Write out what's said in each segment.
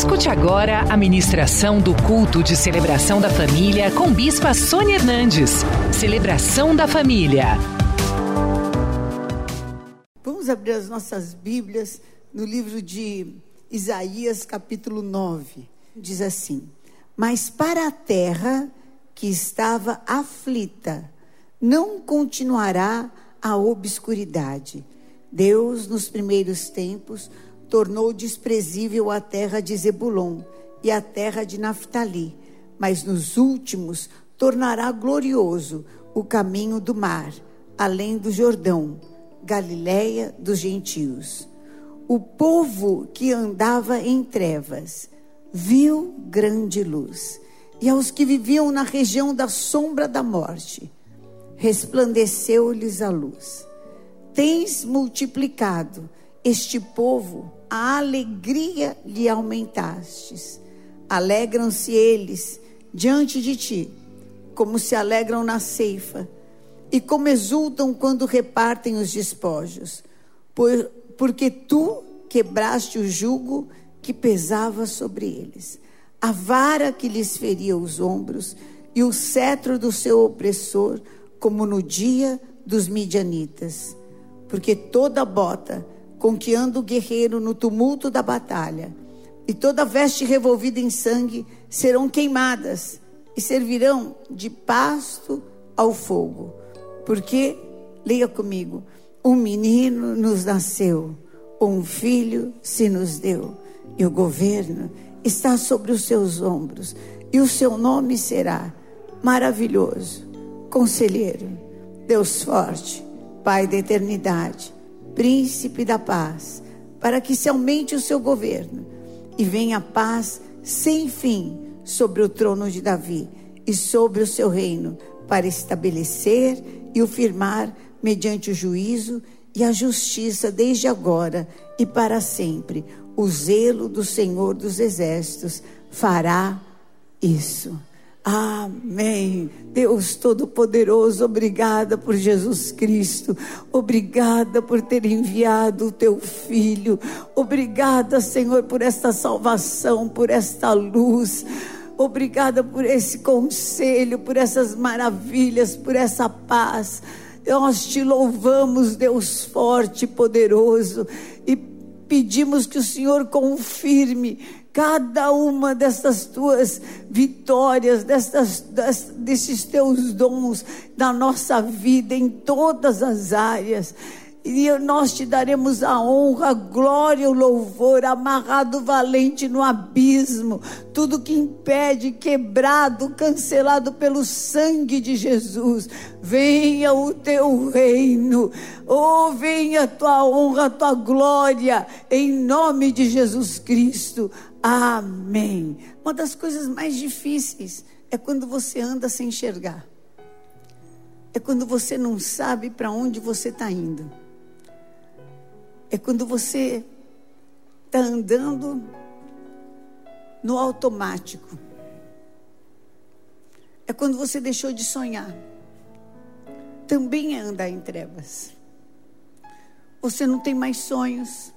Escute agora a ministração do culto de celebração da família com Bispa Sônia Hernandes. Celebração da família. Vamos abrir as nossas Bíblias no livro de Isaías, capítulo 9. Diz assim: Mas para a terra que estava aflita, não continuará a obscuridade. Deus, nos primeiros tempos, tornou desprezível a terra de Zebulon e a terra de Naphtali, mas nos últimos tornará glorioso o caminho do mar, além do Jordão, Galiléia dos gentios. O povo que andava em trevas viu grande luz, e aos que viviam na região da sombra da morte, resplandeceu-lhes a luz. Tens multiplicado este povo a alegria lhe aumentastes. Alegram-se eles diante de ti, como se alegram na ceifa, e como exultam quando repartem os despojos, por, porque tu quebraste o jugo que pesava sobre eles, a vara que lhes feria os ombros, e o cetro do seu opressor, como no dia dos midianitas. Porque toda bota com que anda o guerreiro no tumulto da batalha, e toda veste revolvida em sangue serão queimadas e servirão de pasto ao fogo. Porque, leia comigo, um menino nos nasceu, um filho se nos deu, e o governo está sobre os seus ombros, e o seu nome será maravilhoso, conselheiro, Deus forte, Pai da eternidade príncipe da paz, para que se aumente o seu governo e venha paz sem fim sobre o trono de Davi e sobre o seu reino, para estabelecer e o firmar mediante o juízo e a justiça desde agora e para sempre. O zelo do Senhor dos Exércitos fará isso. Amém. Deus Todo-Poderoso, obrigada por Jesus Cristo. Obrigada por ter enviado o teu filho. Obrigada, Senhor, por esta salvação, por esta luz. Obrigada por esse conselho, por essas maravilhas, por essa paz. Nós te louvamos, Deus forte e poderoso, e pedimos que o Senhor confirme cada uma dessas tuas vitórias, dessas, desses teus dons na nossa vida, em todas as áreas. E nós te daremos a honra, a glória, o louvor, amarrado valente no abismo, tudo que impede, quebrado, cancelado pelo sangue de Jesus. Venha o teu reino, oh, venha a tua honra, a tua glória, em nome de Jesus Cristo. Amém. Uma das coisas mais difíceis é quando você anda sem enxergar. É quando você não sabe para onde você está indo. É quando você está andando no automático. É quando você deixou de sonhar. Também é andar em trevas. Você não tem mais sonhos.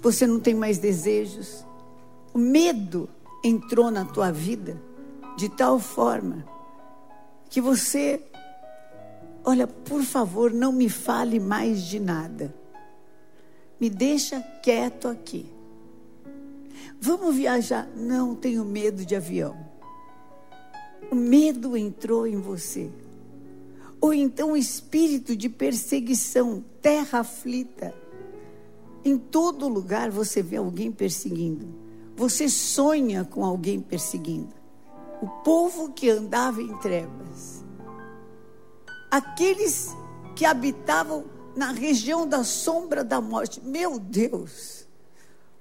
Você não tem mais desejos. O medo entrou na tua vida de tal forma que você, olha, por favor, não me fale mais de nada me deixa quieto aqui. Vamos viajar? Não tenho medo de avião. O medo entrou em você. Ou então o espírito de perseguição, terra aflita. Em todo lugar você vê alguém perseguindo. Você sonha com alguém perseguindo. O povo que andava em trevas. Aqueles que habitavam na região da sombra da morte. Meu Deus!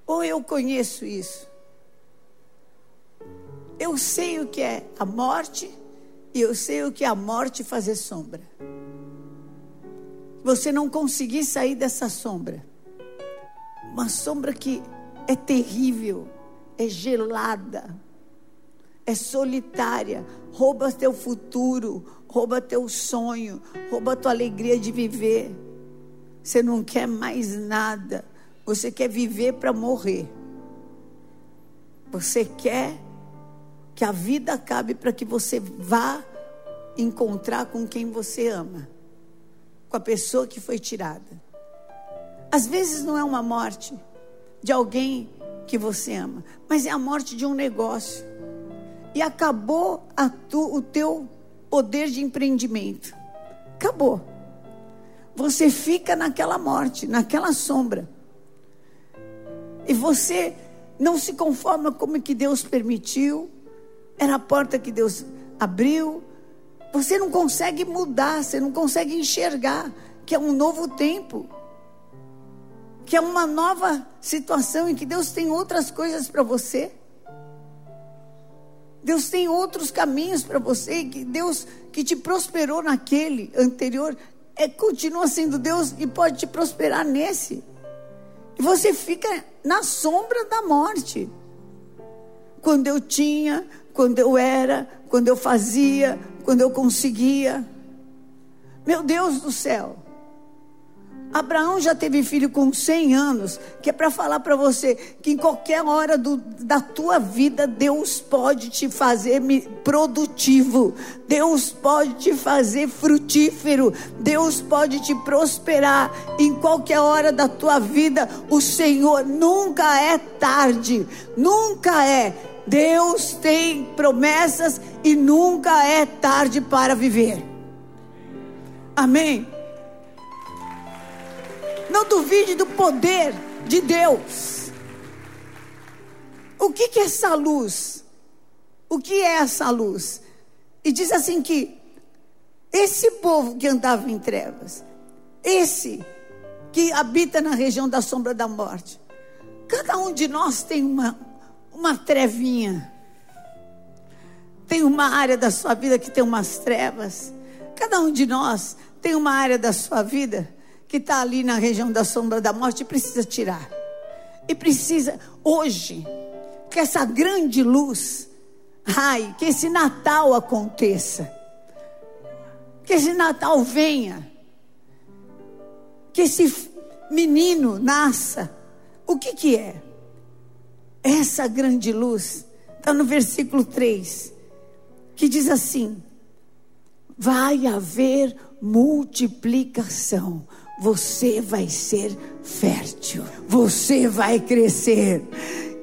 Ou eu conheço isso? Eu sei o que é a morte e eu sei o que é a morte fazer sombra. Você não conseguir sair dessa sombra. Uma sombra que é terrível, é gelada, é solitária, rouba teu futuro, rouba teu sonho, rouba tua alegria de viver. Você não quer mais nada. Você quer viver para morrer. Você quer que a vida acabe para que você vá encontrar com quem você ama, com a pessoa que foi tirada. Às vezes não é uma morte de alguém que você ama, mas é a morte de um negócio. E acabou tu, o teu poder de empreendimento. Acabou. Você fica naquela morte, naquela sombra. E você não se conforma como que Deus permitiu. Era a porta que Deus abriu. Você não consegue mudar, você não consegue enxergar que é um novo tempo. Que é uma nova situação em que Deus tem outras coisas para você. Deus tem outros caminhos para você, que Deus que te prosperou naquele anterior, é, continua sendo Deus e pode te prosperar nesse. E você fica na sombra da morte. Quando eu tinha, quando eu era, quando eu fazia, quando eu conseguia. Meu Deus do céu. Abraão já teve filho com 100 anos, que é para falar para você que em qualquer hora do, da tua vida Deus pode te fazer produtivo, Deus pode te fazer frutífero, Deus pode te prosperar em qualquer hora da tua vida. O Senhor nunca é tarde, nunca é. Deus tem promessas e nunca é tarde para viver. Amém. Não duvide do poder de Deus. O que, que é essa luz? O que é essa luz? E diz assim que esse povo que andava em trevas, esse que habita na região da sombra da morte, cada um de nós tem uma, uma trevinha. Tem uma área da sua vida que tem umas trevas. Cada um de nós tem uma área da sua vida que está ali na região da sombra da morte precisa tirar. E precisa, hoje, que essa grande luz, ai, que esse Natal aconteça. Que esse Natal venha. Que esse menino nasça. O que que é? Essa grande luz está no versículo 3, que diz assim: vai haver multiplicação você vai ser fértil, você vai crescer.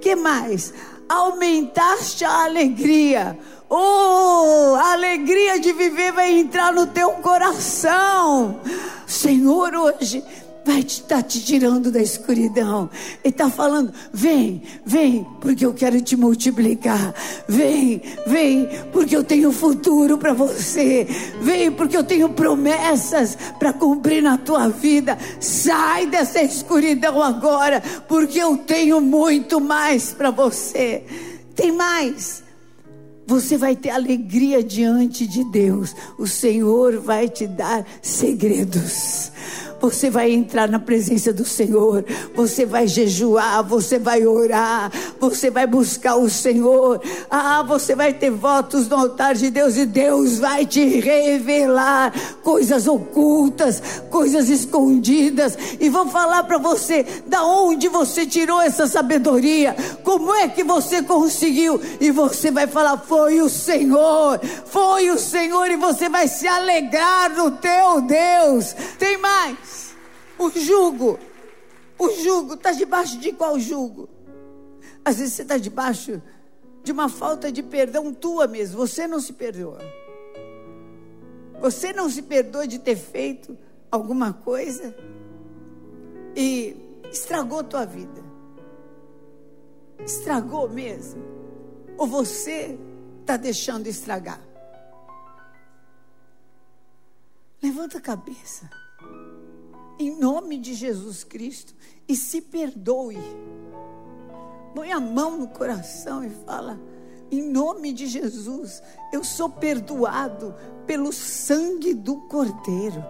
Que mais? Aumentaste a alegria. Oh, a alegria de viver vai entrar no teu coração. Senhor, hoje vai estar tá te tirando da escuridão. Ele está falando: vem, vem, porque eu quero te multiplicar. Vem, vem, porque eu tenho futuro para você. Vem, porque eu tenho promessas para cumprir na tua vida. Sai dessa escuridão agora, porque eu tenho muito mais para você. Tem mais. Você vai ter alegria diante de Deus. O Senhor vai te dar segredos. Você vai entrar na presença do Senhor, você vai jejuar, você vai orar, você vai buscar o Senhor. Ah, você vai ter votos no altar de Deus e Deus vai te revelar coisas ocultas, coisas escondidas e vou falar para você da onde você tirou essa sabedoria, como é que você conseguiu e você vai falar foi o Senhor, foi o Senhor e você vai se alegrar no teu Deus. Tem mais? O jugo. O jugo. Está debaixo de qual jugo? Às vezes você está debaixo de uma falta de perdão tua mesmo. Você não se perdoa. Você não se perdoa de ter feito alguma coisa e estragou tua vida. Estragou mesmo. Ou você está deixando estragar? Levanta a cabeça em nome de Jesus Cristo e se perdoe. Põe a mão no coração e fala: em nome de Jesus, eu sou perdoado pelo sangue do Cordeiro.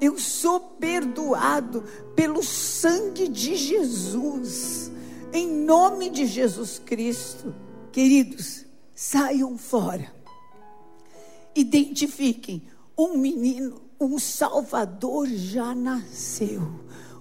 Eu sou perdoado pelo sangue de Jesus. Em nome de Jesus Cristo. Queridos, saiam fora. Identifiquem um menino um Salvador já nasceu.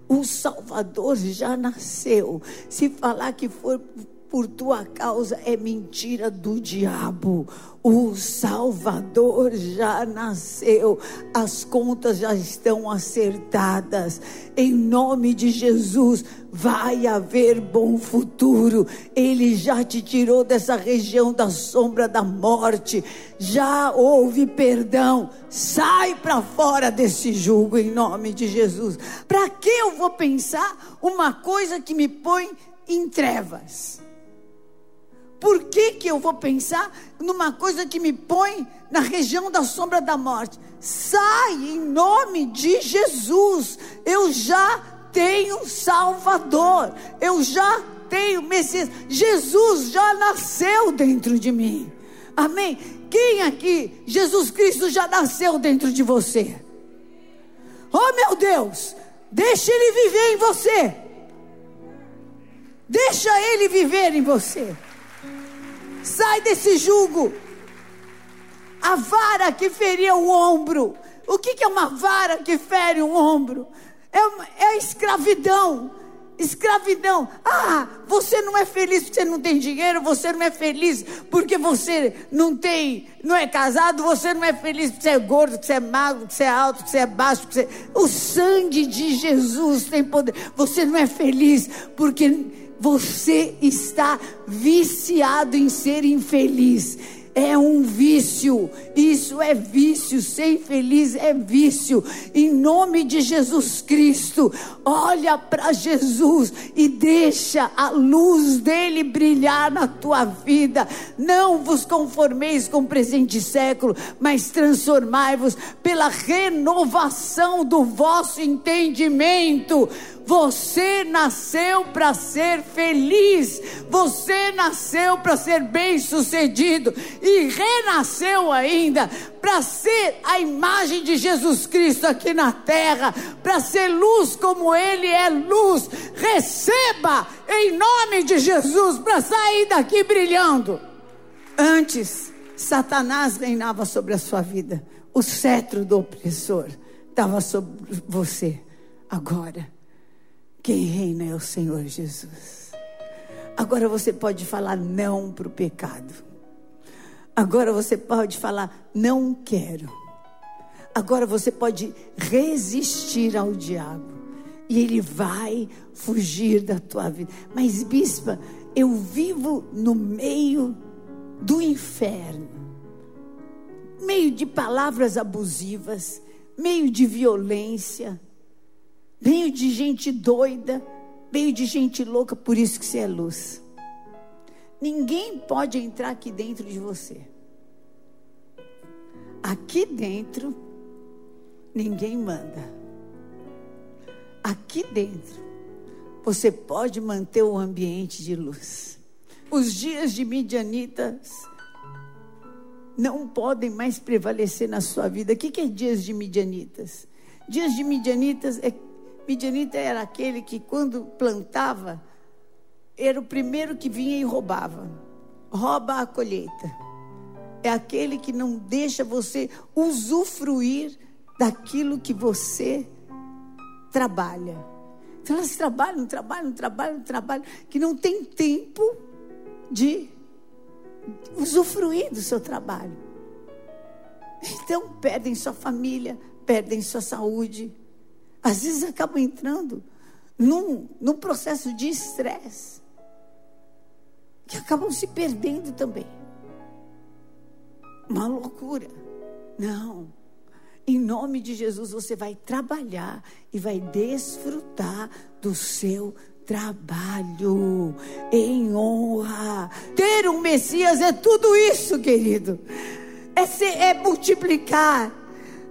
Um Salvador já nasceu. Se falar que for por tua causa é mentira do diabo. O Salvador já nasceu, as contas já estão acertadas. Em nome de Jesus, vai haver bom futuro. Ele já te tirou dessa região da sombra da morte. Já houve perdão. Sai para fora desse jugo em nome de Jesus. Para que eu vou pensar uma coisa que me põe em trevas? Por que, que eu vou pensar numa coisa que me põe na região da sombra da morte? Sai em nome de Jesus. Eu já tenho Salvador. Eu já tenho Messias. Jesus já nasceu dentro de mim. Amém? Quem aqui, Jesus Cristo já nasceu dentro de você? Oh meu Deus, deixa Ele viver em você. Deixa Ele viver em você. Sai desse jugo. A vara que feria o ombro. O que, que é uma vara que fere o ombro? É, é escravidão. Escravidão. Ah, você não é feliz porque você não tem dinheiro, você não é feliz porque você não tem, não é casado, você não é feliz porque você é gordo, porque você é magro, porque você é alto, porque você é baixo, você... o sangue de Jesus tem poder. Você não é feliz porque você está viciado em ser infeliz. É um vício, isso é vício, ser infeliz é vício. Em nome de Jesus Cristo, olha para Jesus e deixa a luz dele brilhar na tua vida. Não vos conformeis com o presente século, mas transformai-vos pela renovação do vosso entendimento você nasceu para ser feliz, você nasceu para ser bem-sucedido e renasceu ainda para ser a imagem de Jesus Cristo aqui na terra, para ser luz como Ele é luz. Receba em nome de Jesus para sair daqui brilhando. Antes, Satanás reinava sobre a sua vida, o cetro do opressor estava sobre você. Agora, quem reina é o Senhor Jesus. Agora você pode falar não para o pecado. Agora você pode falar não quero. Agora você pode resistir ao diabo. E ele vai fugir da tua vida. Mas, bispa, eu vivo no meio do inferno meio de palavras abusivas, meio de violência meio de gente doida, meio de gente louca, por isso que você é luz. Ninguém pode entrar aqui dentro de você. Aqui dentro, ninguém manda. Aqui dentro, você pode manter o ambiente de luz. Os dias de Midianitas não podem mais prevalecer na sua vida. O que é dias de Midianitas? Dias de Midianitas é Midianita era aquele que, quando plantava, era o primeiro que vinha e roubava. Rouba a colheita. É aquele que não deixa você usufruir daquilo que você trabalha. Então elas trabalham, trabalham, trabalham, trabalham, que não tem tempo de usufruir do seu trabalho. Então perdem sua família, perdem sua saúde, às vezes acabam entrando num, num processo de estresse, que acabam se perdendo também. Uma loucura. Não. Em nome de Jesus, você vai trabalhar e vai desfrutar do seu trabalho em honra. Ter um Messias é tudo isso, querido. É, ser, é multiplicar,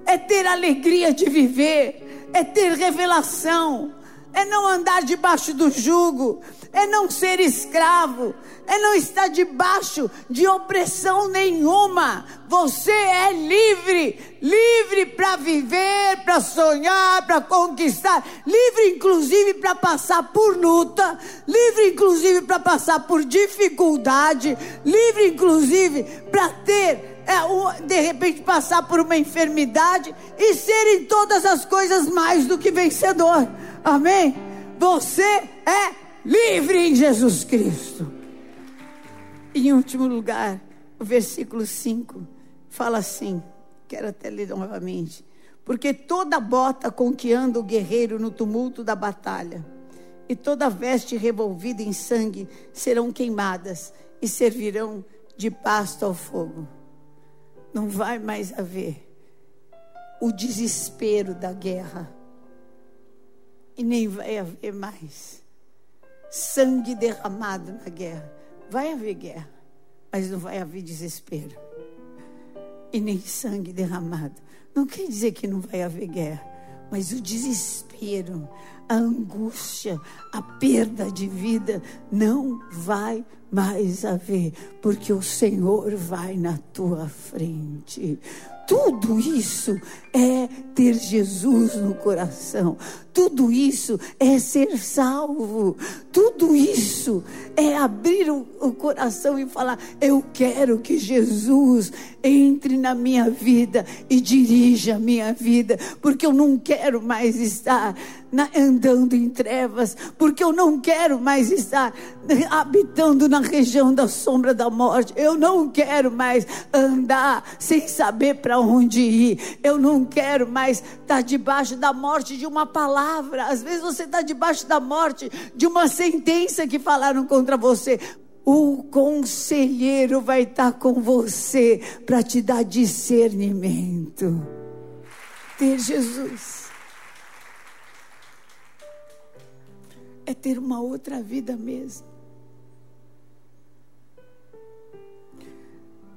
é ter alegria de viver é ter revelação, é não andar debaixo do jugo, é não ser escravo, é não estar debaixo de opressão nenhuma. Você é livre, livre para viver, para sonhar, para conquistar, livre inclusive para passar por luta, livre inclusive para passar por dificuldade, livre inclusive para ter de repente passar por uma enfermidade e ser em todas as coisas mais do que vencedor. Amém? Você é livre em Jesus Cristo. Em último lugar, o versículo 5 fala assim: quero até ler novamente. Porque toda bota com que anda o guerreiro no tumulto da batalha, e toda veste revolvida em sangue serão queimadas e servirão de pasto ao fogo. Não vai mais haver o desespero da guerra. E nem vai haver mais sangue derramado na guerra. Vai haver guerra, mas não vai haver desespero. E nem sangue derramado. Não quer dizer que não vai haver guerra, mas o desespero, a angústia, a perda de vida não vai mais haver, porque o Senhor vai na tua frente. Tudo isso é ter Jesus no coração. Tudo isso é ser salvo. Tudo isso é abrir o, o, coração e falar: Eu quero que Jesus entre na minha vida e dirija a minha vida, porque eu não quero mais estar na, andando em trevas, porque eu não quero mais estar habitando na região da sombra da morte. Eu não quero mais andar sem saber para onde ir. Eu não quero mais estar debaixo da morte de uma palavra. Às vezes você está debaixo da morte de uma sentença que falaram contra você. O conselheiro vai estar com você para te dar discernimento. Ter Jesus. É ter uma outra vida mesmo.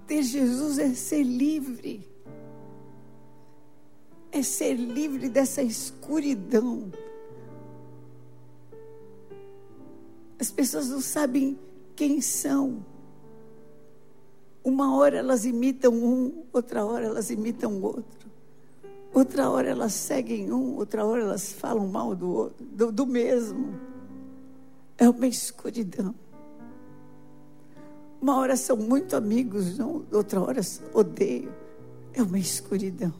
Ter Jesus é ser livre, é ser livre dessa escuridão. As pessoas não sabem quem são. Uma hora elas imitam um, outra hora elas imitam outro. Outra hora elas seguem um, outra hora elas falam mal do outro, do, do mesmo é uma escuridão. Uma hora são muito amigos, não? outra hora odeiam. É uma escuridão.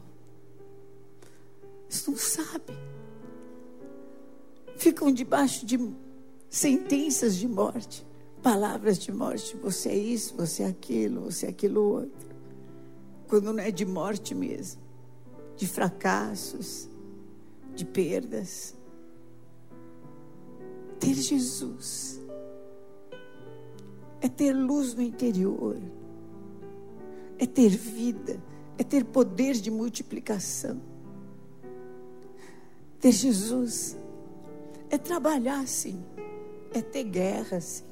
Eles não sabem. Ficam debaixo de sentenças de morte, palavras de morte. Você é isso, você é aquilo, você é aquilo outro. Quando não é de morte mesmo, de fracassos, de perdas ter Jesus. É ter luz no interior, é ter vida, é ter poder de multiplicação. Ter Jesus. É trabalhar, sim, é ter guerra, sim,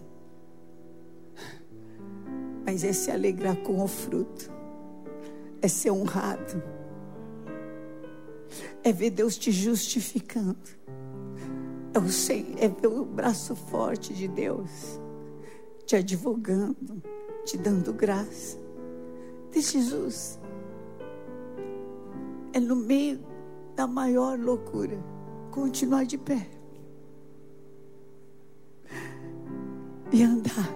mas é se alegrar com o fruto, é ser honrado, é ver Deus te justificando é o, é o braço forte de Deus te advogando, te dando graça. De Jesus. É no meio da maior loucura continuar de pé e andar.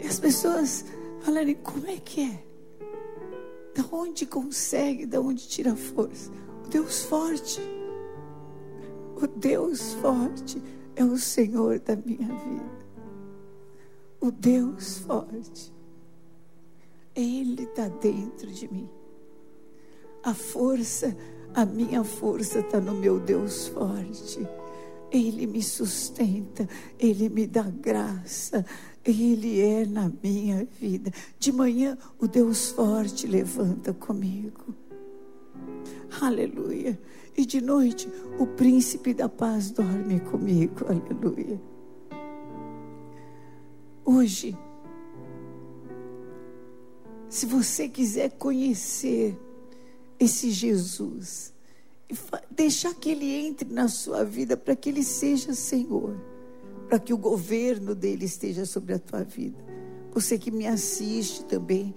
E as pessoas falarem: como é que é? Da onde consegue, da onde tira força? O Deus forte. O Deus forte é o Senhor da minha vida. O Deus forte. Ele está dentro de mim. A força, a minha força está no meu Deus forte. Ele me sustenta, Ele me dá graça, Ele é na minha vida. De manhã, o Deus forte levanta comigo. Aleluia. E de noite, o príncipe da paz dorme comigo. Aleluia. Hoje, se você quiser conhecer esse Jesus, deixar que ele entre na sua vida para que ele seja Senhor, para que o governo dele esteja sobre a tua vida. Você que me assiste também,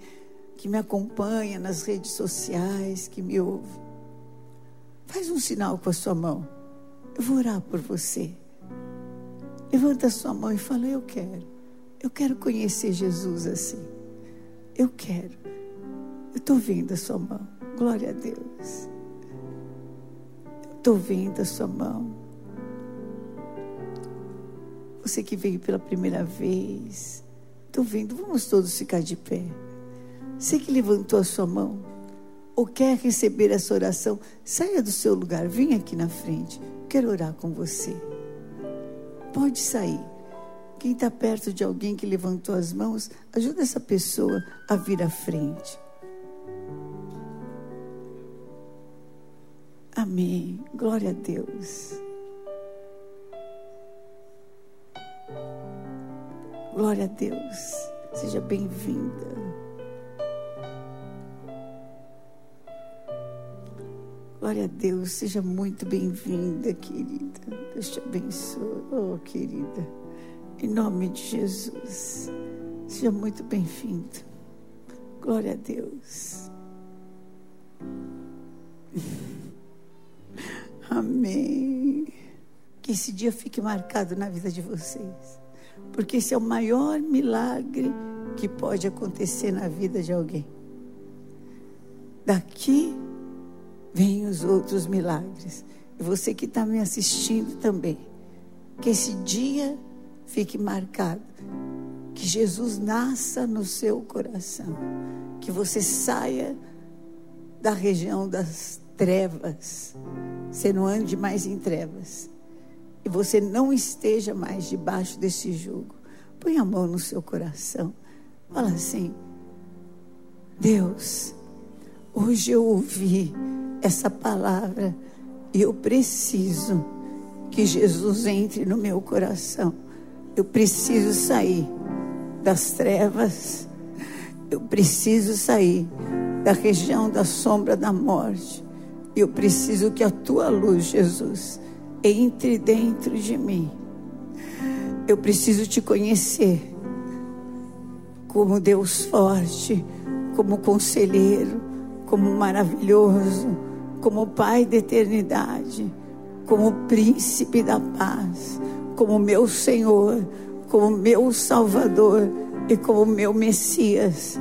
que me acompanha nas redes sociais, que me ouve. Faz um sinal com a sua mão. Eu vou orar por você. Levanta a sua mão e fala: Eu quero. Eu quero conhecer Jesus assim. Eu quero. Eu estou vendo a sua mão. Glória a Deus. Estou vendo a sua mão. Você que veio pela primeira vez. Estou vendo, vamos todos ficar de pé. Você que levantou a sua mão, ou quer receber essa oração, saia do seu lugar, vem aqui na frente. Quero orar com você. Pode sair. Quem está perto de alguém que levantou as mãos, ajuda essa pessoa a vir à frente. Amém. Glória a Deus. Glória a Deus. Seja bem-vinda. Glória a Deus, seja muito bem-vinda, querida. Deus te abençoe, oh querida. Em nome de Jesus, seja muito bem-vindo. Glória a Deus. Amém. Que esse dia fique marcado na vida de vocês, porque esse é o maior milagre que pode acontecer na vida de alguém. Daqui vêm os outros milagres. E você que está me assistindo também. Que esse dia fique marcado. Que Jesus nasça no seu coração. Que você saia da região das trevas. Você não ande mais em trevas. E você não esteja mais debaixo desse jugo. Põe a mão no seu coração. Fala assim: Deus, hoje eu ouvi essa palavra e eu preciso que Jesus entre no meu coração. Eu preciso sair das trevas. Eu preciso sair da região da sombra da morte. Eu preciso que a tua luz, Jesus, entre dentro de mim. Eu preciso te conhecer como Deus forte, como conselheiro, como maravilhoso como Pai da eternidade, como Príncipe da paz, como meu Senhor, como meu Salvador e como meu Messias.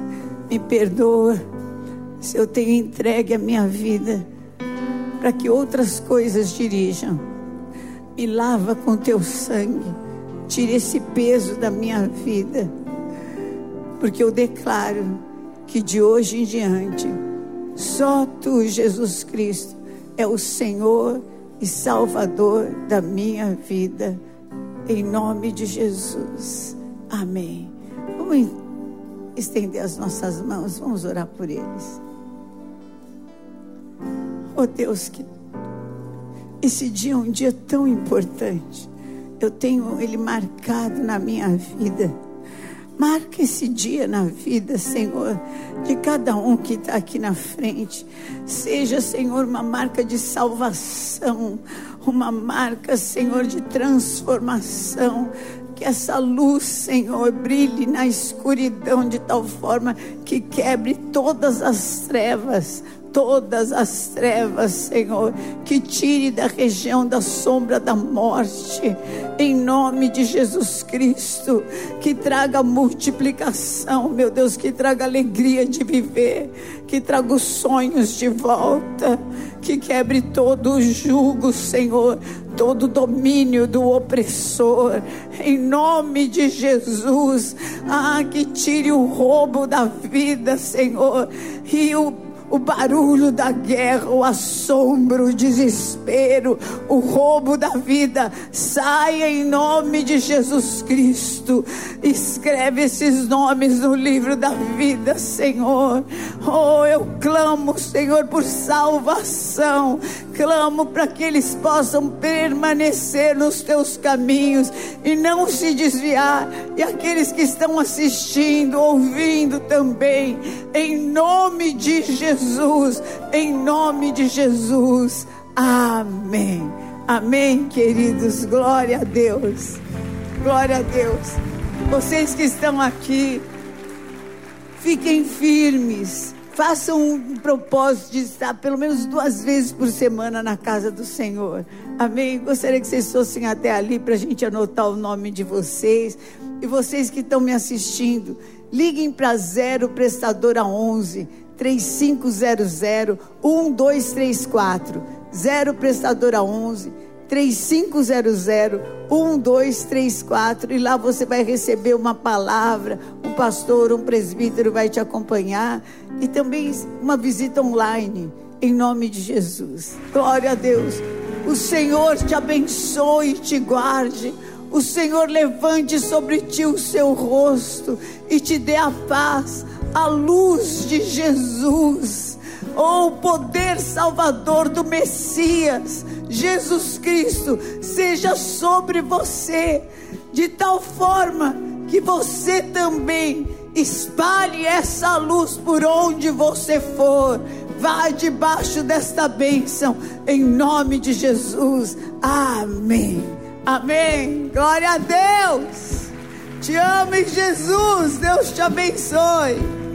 Me perdoa se eu tenho entregue a minha vida para que outras coisas dirijam. Me lava com teu sangue, tire esse peso da minha vida, porque eu declaro que de hoje em diante só tu, Jesus Cristo, é o Senhor e Salvador da minha vida. Em nome de Jesus. Amém. Vamos estender as nossas mãos, vamos orar por eles. Oh Deus, que esse dia é um dia tão importante. Eu tenho ele marcado na minha vida. Marca esse dia na vida, Senhor, de cada um que está aqui na frente. Seja, Senhor, uma marca de salvação, uma marca, Senhor, de transformação. Que essa luz, Senhor, brilhe na escuridão de tal forma que quebre todas as trevas, todas as trevas, Senhor, que tire da região da sombra da morte, em nome de Jesus Cristo, que traga multiplicação, meu Deus, que traga alegria de viver, que traga os sonhos de volta, que quebre todo o jugo, Senhor, todo domínio do opressor, em nome de Jesus, ah, que tire o roubo da vida, Senhor, e o o barulho da guerra, o assombro, o desespero, o roubo da vida, saia em nome de Jesus Cristo. Escreve esses nomes no livro da vida, Senhor. Oh, eu clamo, Senhor, por salvação. Clamo para que eles possam permanecer nos teus caminhos e não se desviar. E aqueles que estão assistindo, ouvindo também, em nome de Jesus em nome de Jesus. Amém. Amém, queridos. Glória a Deus. Glória a Deus. Vocês que estão aqui, fiquem firmes. Façam um propósito de estar pelo menos duas vezes por semana na casa do Senhor. Amém. Gostaria que vocês fossem até ali para a gente anotar o nome de vocês. E vocês que estão me assistindo, liguem para zero prestadora 11 3500 1234. 0 prestadora 11 3500 1234 e lá você vai receber uma palavra, um pastor, um presbítero vai te acompanhar e também uma visita online, em nome de Jesus. Glória a Deus. O Senhor te abençoe e te guarde. O Senhor levante sobre ti o seu rosto e te dê a paz, a luz de Jesus. Oh, o poder salvador do Messias, Jesus Cristo, seja sobre você, de tal forma que você também espalhe essa luz por onde você for. Vá debaixo desta bênção, em nome de Jesus. Amém. Amém. Glória a Deus. Te amo em Jesus. Deus te abençoe.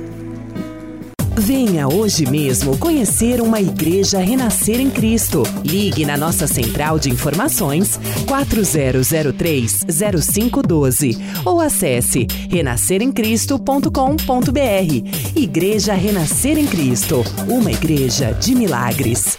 Venha hoje mesmo conhecer uma igreja renascer em Cristo. Ligue na nossa central de informações 4003-0512 ou acesse renasceremcristo.com.br. Igreja Renascer em Cristo, uma igreja de milagres.